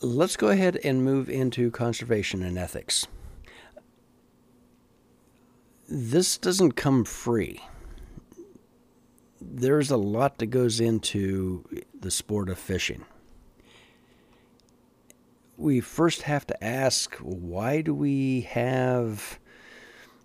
let's go ahead and move into conservation and ethics. This doesn't come free. There's a lot that goes into the sport of fishing. We first have to ask why do we have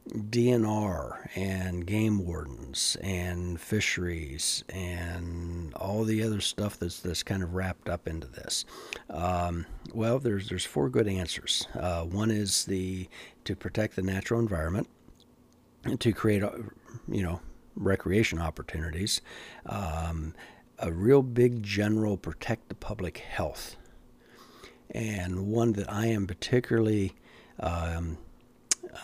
DNR and game wardens and fisheries and all the other stuff that's that's kind of wrapped up into this. Um, well, there's there's four good answers. Uh, one is the to protect the natural environment, and to create uh, you know recreation opportunities. Um, a real big general protect the public health, and one that I am particularly um,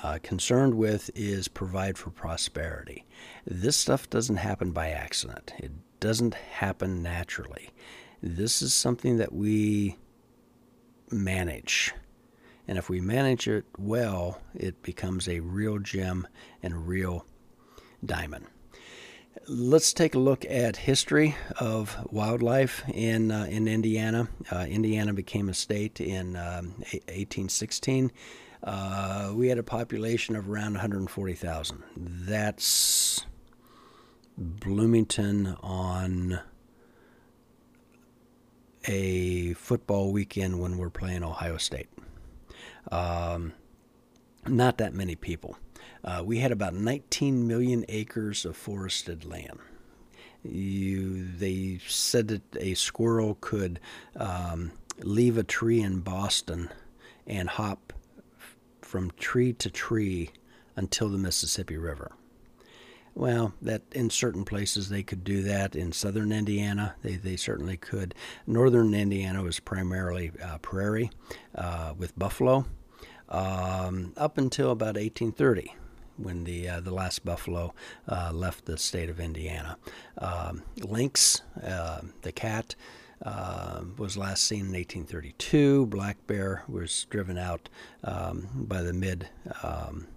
uh, concerned with is provide for prosperity. This stuff doesn't happen by accident, it doesn't happen naturally. This is something that we manage. And if we manage it well, it becomes a real gem and a real diamond. Let's take a look at history of wildlife in uh, in Indiana. Uh, Indiana became a state in um, 1816. Uh, we had a population of around 140,000. That's Bloomington on a football weekend when we're playing Ohio State. Um, not that many people. Uh, we had about 19 million acres of forested land. You, they said that a squirrel could um, leave a tree in Boston and hop from tree to tree until the Mississippi River. Well, that in certain places they could do that. In southern Indiana, they, they certainly could. Northern Indiana was primarily uh, prairie uh, with buffalo um, up until about 1830 when the uh, the last buffalo uh, left the state of Indiana. Um, lynx, uh, the cat, uh, was last seen in 1832. Black bear was driven out um, by the mid um,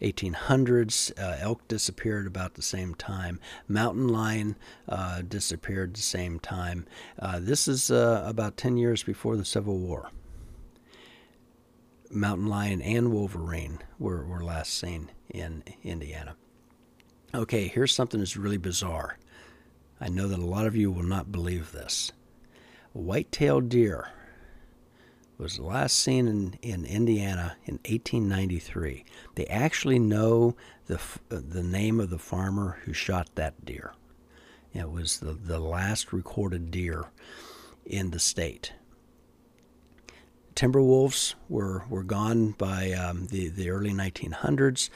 1800s. Uh, elk disappeared about the same time. Mountain lion uh, disappeared the same time. Uh, this is uh, about 10 years before the Civil War. Mountain lion and wolverine were, were last seen in Indiana. Okay, here's something that's really bizarre. I know that a lot of you will not believe this white-tailed deer was last seen in, in Indiana in 1893. They actually know the, the name of the farmer who shot that deer. It was the, the last recorded deer in the state. Timber wolves were, were gone by um, the, the early 1900s.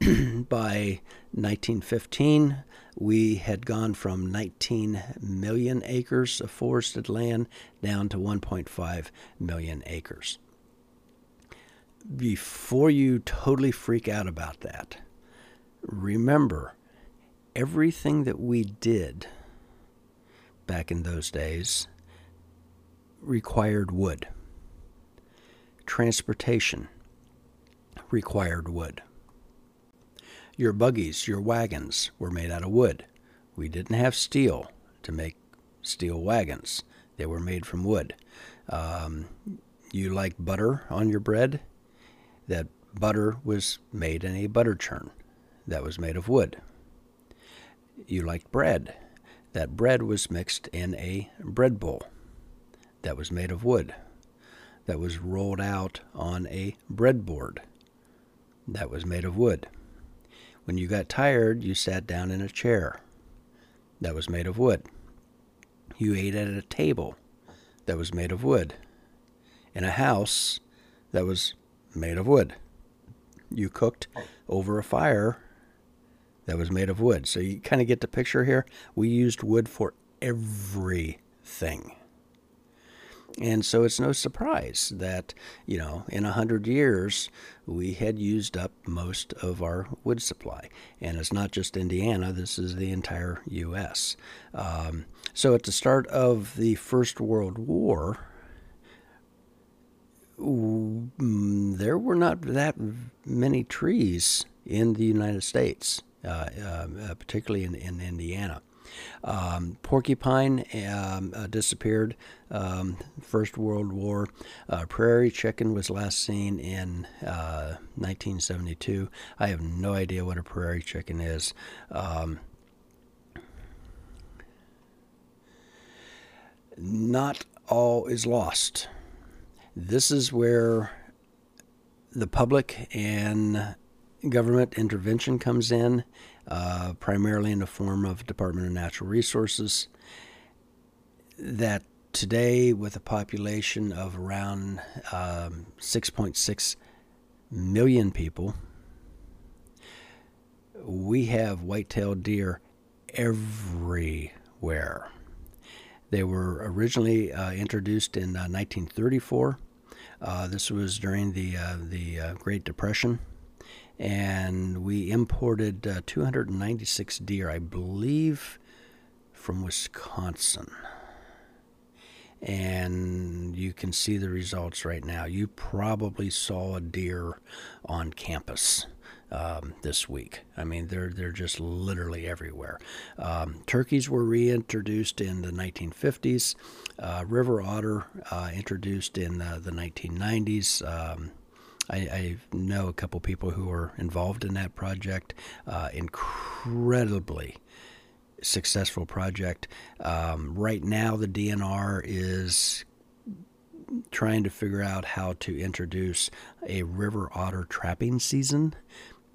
by 1915, we had gone from 19 million acres of forested land down to 1.5 million acres. Before you totally freak out about that, remember everything that we did back in those days required wood. Transportation required wood. Your buggies, your wagons were made out of wood. We didn't have steel to make steel wagons, they were made from wood. Um, you like butter on your bread? That butter was made in a butter churn that was made of wood. You liked bread. That bread was mixed in a bread bowl that was made of wood, that was rolled out on a breadboard that was made of wood. When you got tired, you sat down in a chair that was made of wood. You ate at a table that was made of wood. In a house that was made of wood. You cooked over a fire that was made of wood. So you kind of get the picture here. We used wood for everything. And so it's no surprise that, you know, in a hundred years, we had used up most of our wood supply. And it's not just Indiana, this is the entire U.S. Um, so at the start of the First World War, mm, there were not that many trees in the United States, uh, uh, particularly in, in Indiana. Um, porcupine um, uh, disappeared. Um, First World War. Uh, prairie chicken was last seen in uh, 1972. I have no idea what a prairie chicken is. Um, not all is lost. This is where the public and government intervention comes in, uh, primarily in the form of Department of Natural Resources. That today, with a population of around um, 6.6 million people, we have white-tailed deer everywhere. They were originally uh, introduced in uh, 1934. Uh, this was during the uh, the uh, Great Depression, and we imported uh, 296 deer, I believe, from Wisconsin. And you can see the results right now. You probably saw a deer on campus um, this week. I mean, they're they're just literally everywhere. Um, turkeys were reintroduced in the 1950s. Uh, river otter uh, introduced in uh, the 1990s. Um, I, I, know a couple people who are involved in that project. Uh, incredibly successful project. Um, right now, the DNR is trying to figure out how to introduce a river otter trapping season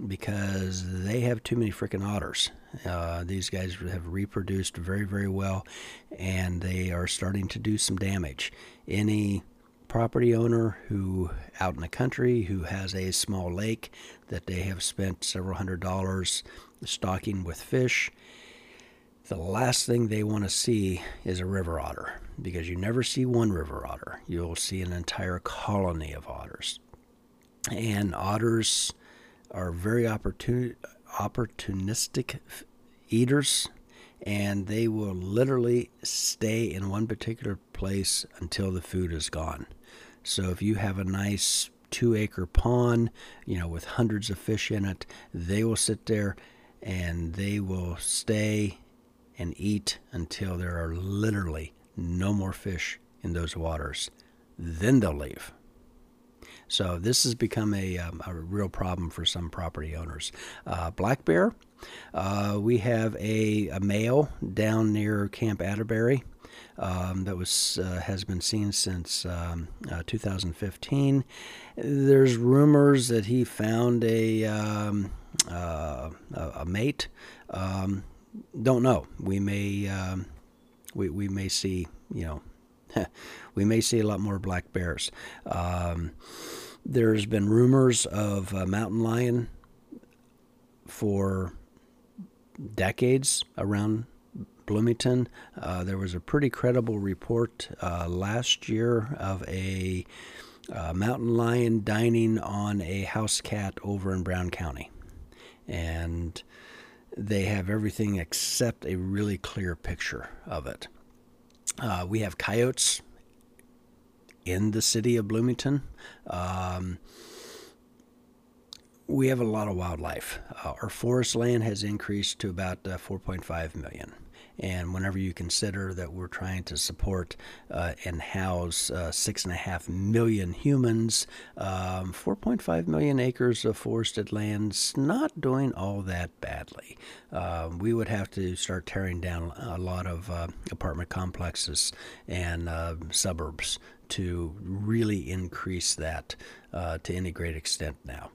because they have too many freaking otters. Uh, these guys have reproduced very, very well, and they are starting to do some damage. Any property owner who out in the country who has a small lake that they have spent several hundred dollars stocking with fish the last thing they want to see is a river otter because you never see one river otter you'll see an entire colony of otters and otters are very opportun- opportunistic eaters and they will literally stay in one particular place until the food is gone. So if you have a nice two acre pond, you know, with hundreds of fish in it, they will sit there and they will stay and eat until there are literally no more fish in those waters. Then they'll leave. So this has become a, um, a real problem for some property owners. Uh, black bear, uh, we have a, a, male down near Camp Atterbury. Um, that was uh, has been seen since um, uh, 2015. There's rumors that he found a um, uh, a, mate. Um, don't know. We may um, we we may see you know we may see a lot more black bears. Um, there's been rumors of a mountain lion for decades around Bloomington. Uh, there was a pretty credible report uh, last year of a uh, mountain lion dining on a house cat over in Brown County. And they have everything except a really clear picture of it. Uh, we have coyotes in the city of Bloomington. Um, we have a lot of wildlife. Uh, our forest land has increased to about uh, 4.5 million. And whenever you consider that we're trying to support uh, and house uh, six and a half million humans, um, 4.5 million acres of forested land's not doing all that badly. Uh, we would have to start tearing down a lot of uh, apartment complexes and uh, suburbs to really increase that uh, to any great extent now.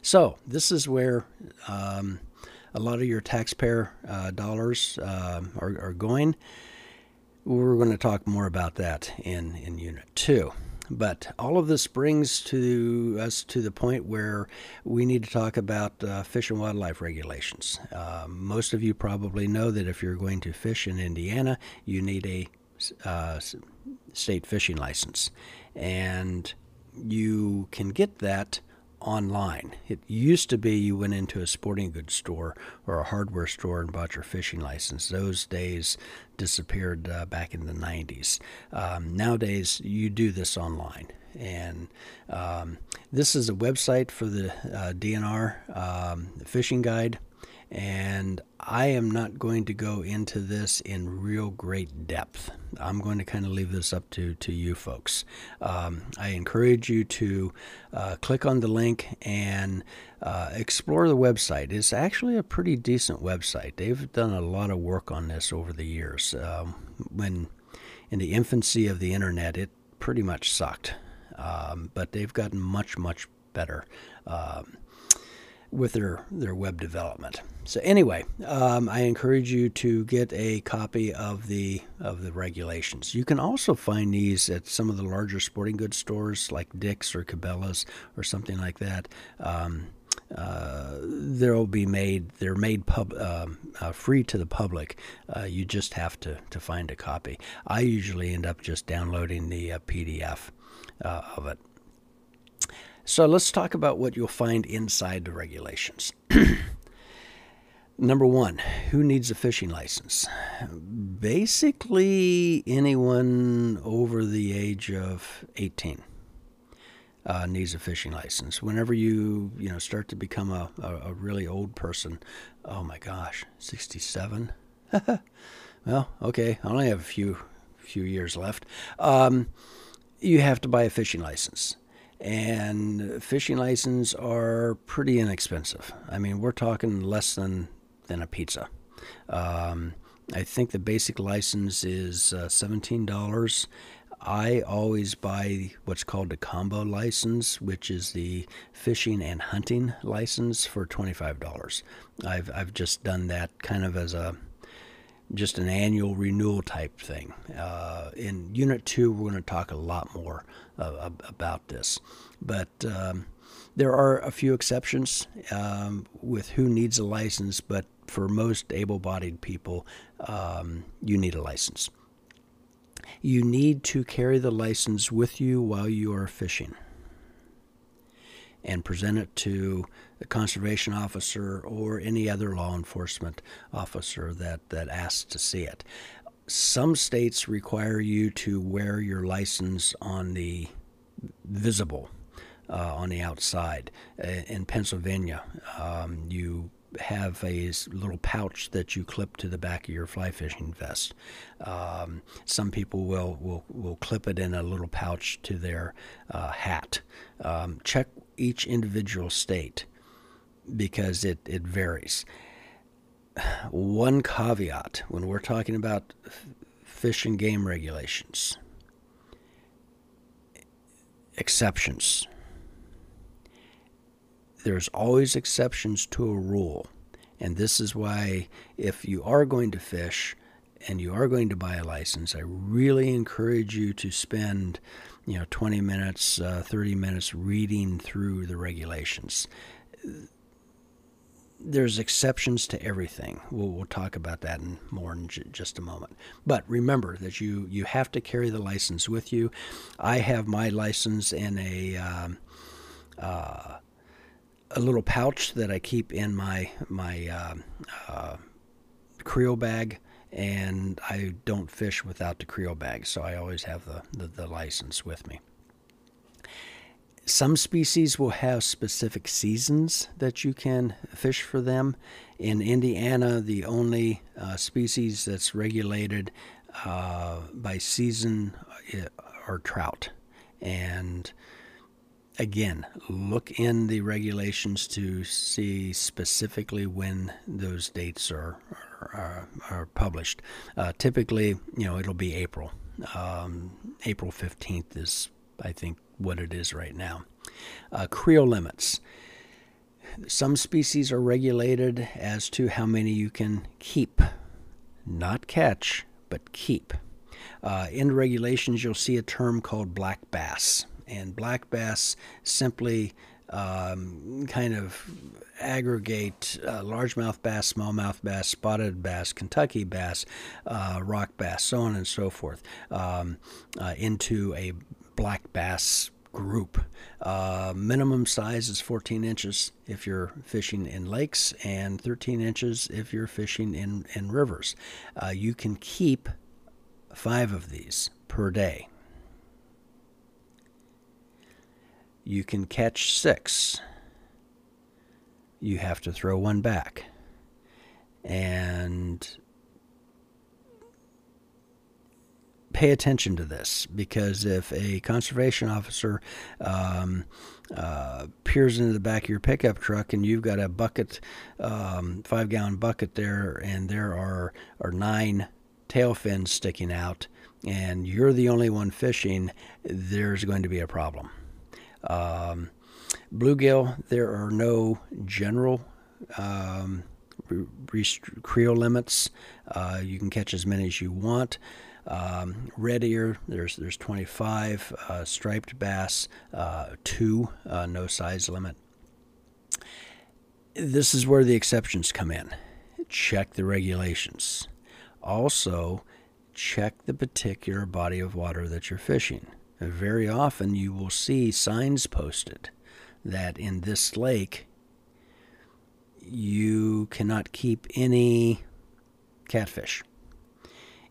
So, this is where um, a lot of your taxpayer uh, dollars uh, are, are, going. We're going to talk more about that in, in Unit 2. But all of this brings to us to the point where we need to talk about uh, fish and wildlife regulations. Uh, most of you probably know that if you're going to fish in Indiana, you need a uh, state fishing license. And you can get that online. It used to be you went into a sporting goods store or a hardware store and bought your fishing license. Those days disappeared uh, back in the 90s. Um, nowadays, you do this online. And um, this is a website for the uh, DNR um, fishing guide And I am not going to go into this in real great depth. I'm going to kind of leave this up to, to you folks. Um, I encourage you to uh, click on the link and uh, explore the website. It's actually a pretty decent website. They've done a lot of work on this over the years. Um, when in the infancy of the internet, it pretty much sucked. Um, but they've gotten much, much better. Um, with their, their web development. So anyway, um, I encourage you to get a copy of the of the regulations. You can also find these at some of the larger sporting goods stores like Dick's or Cabela's or something like that. Um, uh, they'll be made. They're made pub uh, uh, free to the public. Uh, you just have to to find a copy. I usually end up just downloading the uh, PDF uh, of it. So let's talk about what you'll find inside the regulations. Number one, who needs a fishing license? Basically, anyone over the age of 18 uh, needs a fishing license. Whenever you you know start to become a, a, a really old person, oh my gosh, 67. well, okay, I only have a few few years left. Um, you have to buy a fishing license and fishing licenses are pretty inexpensive. I mean, we're talking less than than a pizza. Um, I think the basic license is uh, seventeen dollars. I always buy what's called the combo license, which is the fishing and hunting license for twenty five dollars. I've I've just done that kind of as a just an annual renewal type thing. Uh, in Unit 2, we're going to talk a lot more uh, about this. But um, there are a few exceptions um, with who needs a license, but for most able bodied people, um, you need a license. You need to carry the license with you while you are fishing and present it to the conservation officer or any other law enforcement officer that, that asks to see it. Some states require you to wear your license on the visible, uh, on the outside. Uh, in Pennsylvania, um, you have a little pouch that you clip to the back of your fly fishing vest. Um, some people will, will, will clip it in a little pouch to their uh, hat. Um, check each individual state because it, it varies. One caveat when we're talking about fish and game regulations exceptions. There's always exceptions to a rule. And this is why, if you are going to fish and you are going to buy a license, I really encourage you to spend you know 20 minutes, uh, 30 minutes reading through the regulations there's exceptions to everything. We'll, we'll talk about that in more in j- just a moment. But remember that you you have to carry the license with you. I have my license in a um, uh, a little pouch that I keep in my my uh, uh, creel bag, and I don't fish without the creel bag, so I always have the, the, the license with me. Some species will have specific seasons that you can fish for them. In Indiana, the only uh, species that's regulated uh, by season uh, are trout. And again, look in the regulations to see specifically when those dates are are, are published. Uh, typically, you know, it'll be April. Um, April 15th is, I think, what it is right now. Uh, creel limits. Some species are regulated as to how many you can keep, not catch, but keep. Uh, in regulations, you'll see a term called black bass. And black bass simply um, kind of aggregate uh, largemouth bass, smallmouth bass, spotted bass, Kentucky bass, uh, rock bass, so on and so forth, um, uh, into a black bass group. Uh, minimum size is 14 inches if you're fishing in lakes and 13 inches if you're fishing in, in rivers. Uh, you can keep five of these per day. You can catch six. You have to throw one back. and pay attention to this because if a conservation officer um, uh, peers into the back of your pickup truck and you've got a bucket, um, five gallon bucket there, and there are, are nine tail fins sticking out, and you're the only one fishing, there's going to be a problem. Um, bluegill, there are no general um, creel limits. Uh, you can catch as many as you want. Um, red ear, there's there's 25. Uh, striped bass, uh, two, uh, no size limit. This is where the exceptions come in. Check the regulations. Also, check the particular body of water that you're fishing. Very often, you will see signs posted that in this lake you cannot keep any catfish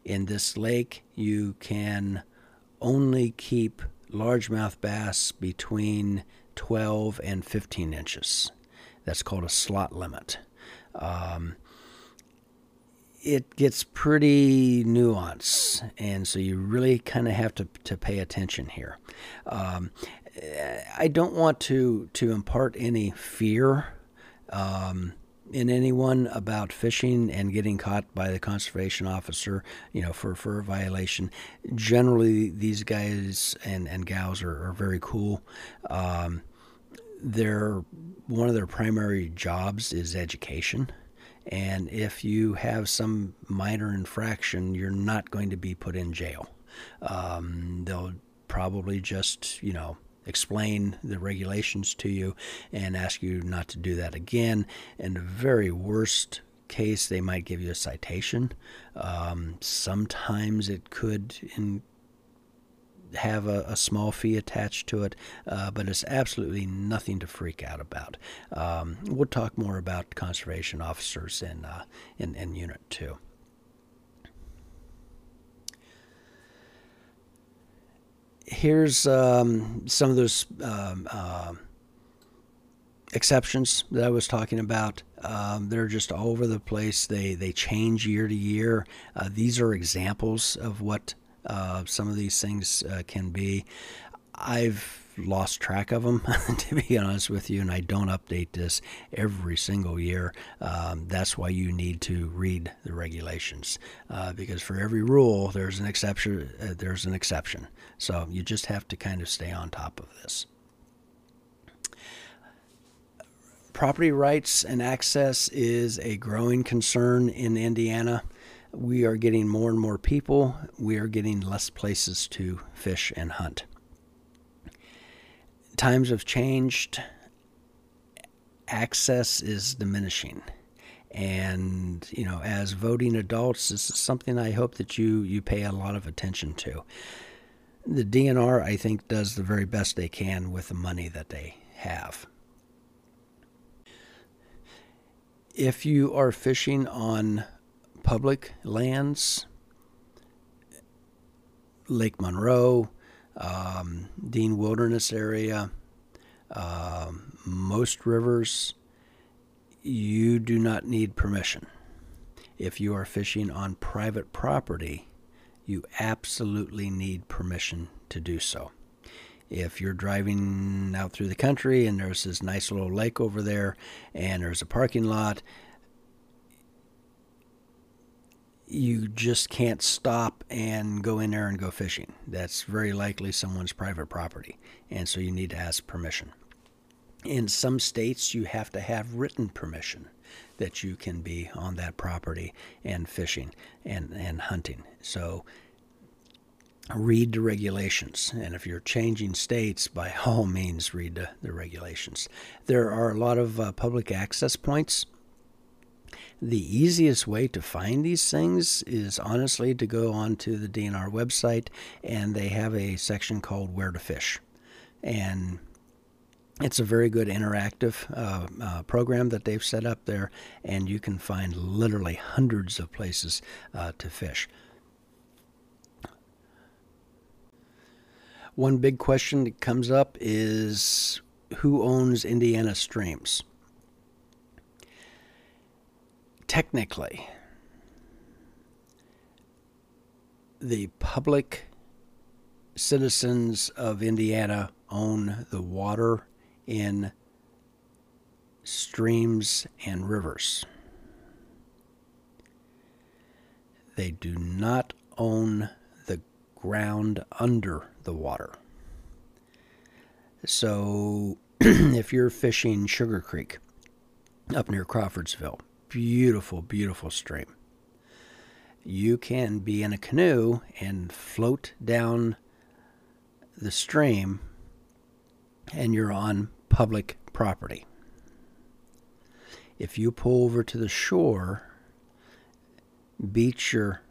in this lake, you can only keep largemouth bass between 12 and 15 inches. That's called a slot limit. Um, it gets pretty nuanced, and so you really kind of have to, to pay attention here. Um, I don't want to to impart any fear. Um, in anyone about fishing and getting caught by the conservation officer, you know, for, for a violation. Generally, these guys and, and gals are, are very cool. Um, their one of their primary jobs is education. And if you have some minor infraction, you're not going to be put in jail. Um, they'll probably just, you know, explain the regulations to you and ask you not to do that again. In the very worst case, they might give you a citation. Um, sometimes it could in, have a, a, small fee attached to it, uh, but it's absolutely nothing to freak out about. Um, we'll talk more about conservation officers in, uh, in, in Unit 2. Here's um, some of those um, uh, exceptions that I was talking about. Um, they're just all over the place. They they change year to year. Uh, these are examples of what uh, some of these things uh, can be. I've lost track of them, to be honest with you, and I don't update this every single year. Um, that's why you need to read the regulations, uh, because for every rule, there's an exception. Uh, there's an exception. So you just have to kind of stay on top of this. Property rights and access is a growing concern in Indiana. We are getting more and more people. We are getting less places to fish and hunt times have changed. Access is diminishing. And, you know, as voting adults, this is something I hope that you, you pay a lot of attention to. The DNR, I think, does the very best they can with the money that they have. If you are fishing on public lands, Lake Monroe, um, Deam Wilderness area, uh, most rivers, you do not need permission. If you are fishing on private property, you absolutely need permission to do so. If you're driving out through the country and there's this nice little lake over there and there's a parking lot, you just can't stop and go in there and go fishing. That's very likely someone's private property, and so you need to ask permission. In some states, you have to have written permission that you can be on that property and fishing and, and hunting. So read the regulations. And if you're changing states, by all means, read the, the regulations. There are a lot of uh, public access points the easiest way to find these things is honestly to go onto the DNR website and they have a section called Where to Fish. And it's a very good interactive uh, uh, program that they've set up there, and you can find literally hundreds of places uh, to fish. One big question that comes up is who owns Indiana streams? Technically, the public citizens of Indiana own the water in streams and rivers. They do not own the ground under the water. So if you're fishing Sugar Creek up near Crawfordsville, beautiful, beautiful stream. You can be in a canoe and float down the stream, and you're on public property. If you pull over to the shore, beach your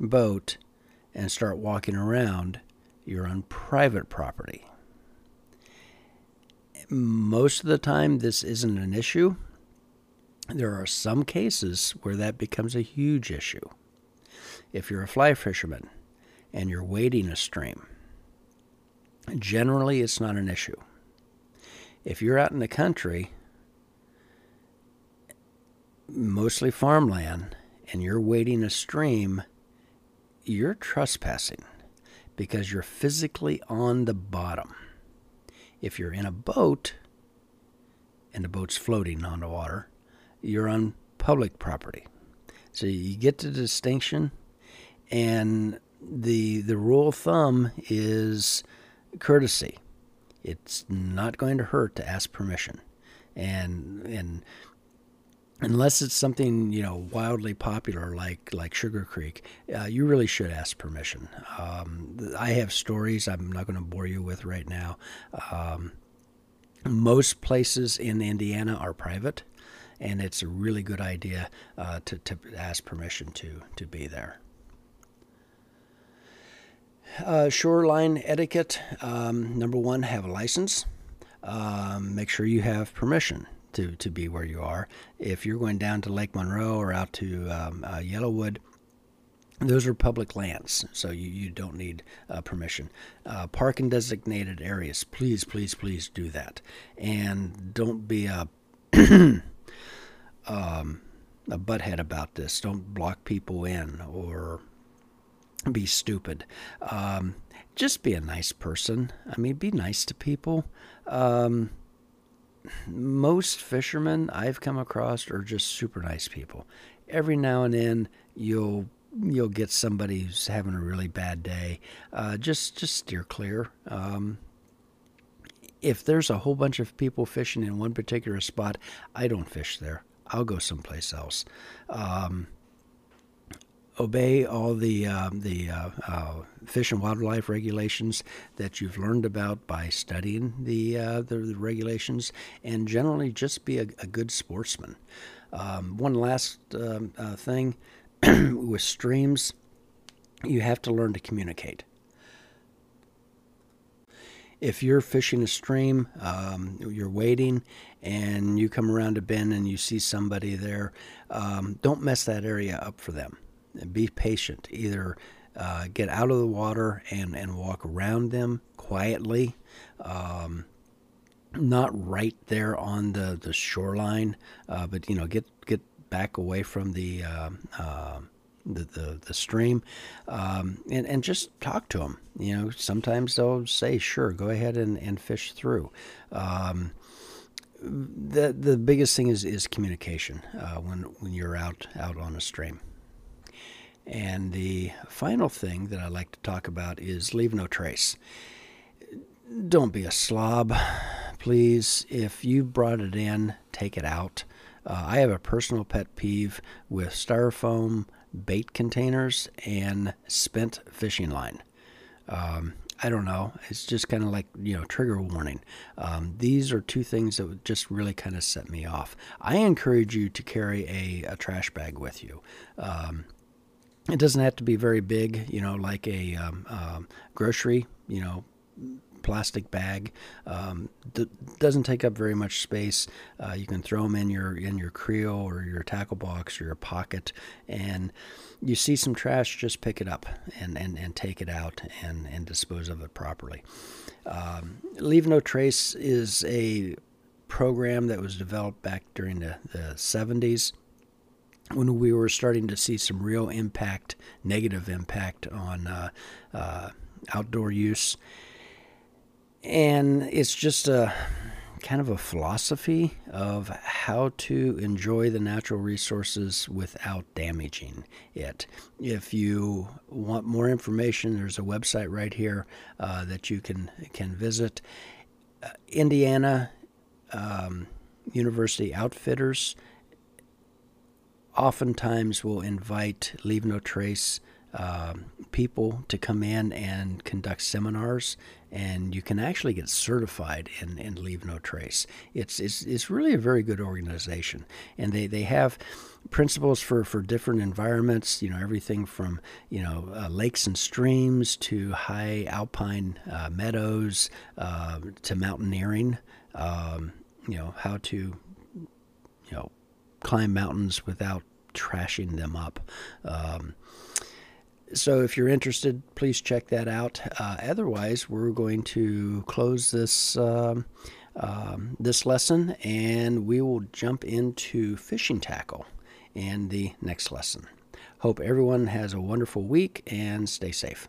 boat, and start walking around, you're on private property. Most of the time, this isn't an issue. There are some cases where that becomes a huge issue. If you're a fly fisherman and you're wading a stream, generally it's not an issue. If you're out in the country, mostly farmland, and you're wading a stream, you're trespassing because you're physically on the bottom. If you're in a boat and the boat's floating on the water, you're on public property. So you get the distinction, and the the rule of thumb is courtesy. It's not going to hurt to ask permission, and and unless it's something you know wildly popular like like Sugar Creek, uh, you really should ask permission. Um, I have stories I'm not going to bore you with right now. Um, most places in Indiana are private, and it's a really good idea uh, to, to ask permission to, to be there. Uh, shoreline etiquette um, number one, have a license. Um, make sure you have permission to, to be where you are. If you're going down to Lake Monroe or out to um, uh, Yellowwood, those are public lands, so you, you don't need uh, permission. Uh, park in designated areas, please, please, please do that. And don't be a um, a butthead about this. Don't block people in or be stupid. Um, just be a nice person. I mean, be nice to people. Um, most fishermen I've come across are just super nice people. Every now and then you'll you'll get somebody who's having a really bad day. Uh, just just steer clear. Um, if there's a whole bunch of people fishing in one particular spot, I don't fish there. I'll go someplace else. Um, obey all the um, the uh, uh, fish and wildlife regulations that you've learned about by studying the uh, the, the, regulations, and generally just be a, a good sportsman. Um, one last um, uh, thing with streams, you have to learn to communicate if you're fishing a stream, um, you're waiting, and you come around a bend and you see somebody there, um, don't mess that area up for them. Be patient. Either uh, get out of the water and, and walk around them quietly, um, not right there on the, the shoreline, uh, but you know get get back away from the uh, uh the, the, the stream um, and, and just talk to them. You know, sometimes they'll say, sure, go ahead and, and fish through. Um, the, the biggest thing is, is communication uh, when, when you're out, out on a stream. And the final thing that I like to talk about is leave no trace. Don't be a slob, please. If you brought it in, take it out. Uh, I have a personal pet peeve with styrofoam, bait containers and spent fishing line. Um, I don't know. It's just kind of like, you know, trigger warning. Um, these are two things that would just really kind of set me off. I encourage you to carry a, a trash bag with you. Um, it doesn't have to be very big, you know, like a um, um grocery, you know, plastic bag. Um, d- doesn't take up very much space. Uh, you can throw them in your in your creel or your tackle box or your pocket, and you see some trash, just pick it up and, and, and take it out and, and dispose of it properly. Um, Leave No Trace is a program that was developed back during the, the 70s. when we were starting to see some real impact, negative impact on uh, uh, outdoor use. And it's just a kind of a philosophy of how to enjoy the natural resources without damaging it. If you want more information, there's a website right here uh, that you can can visit. Uh, Indiana um, University Outfitters oftentimes will invite Leave No Trace um, people to come in and conduct seminars, and you can actually get certified in Leave No Trace. It's, it's, it's really a very good organization, and they, they have principles for, for different environments, you know, everything from, you know, uh, lakes and streams to high alpine uh, meadows uh, to mountaineering, um, you know, how to, you know, climb mountains without trashing them up. Um, so if you're interested, please check that out. Uh, otherwise, we're going to close this um, um, this lesson, and we will jump into fishing tackle in the next lesson. Hope everyone has a wonderful week and stay safe.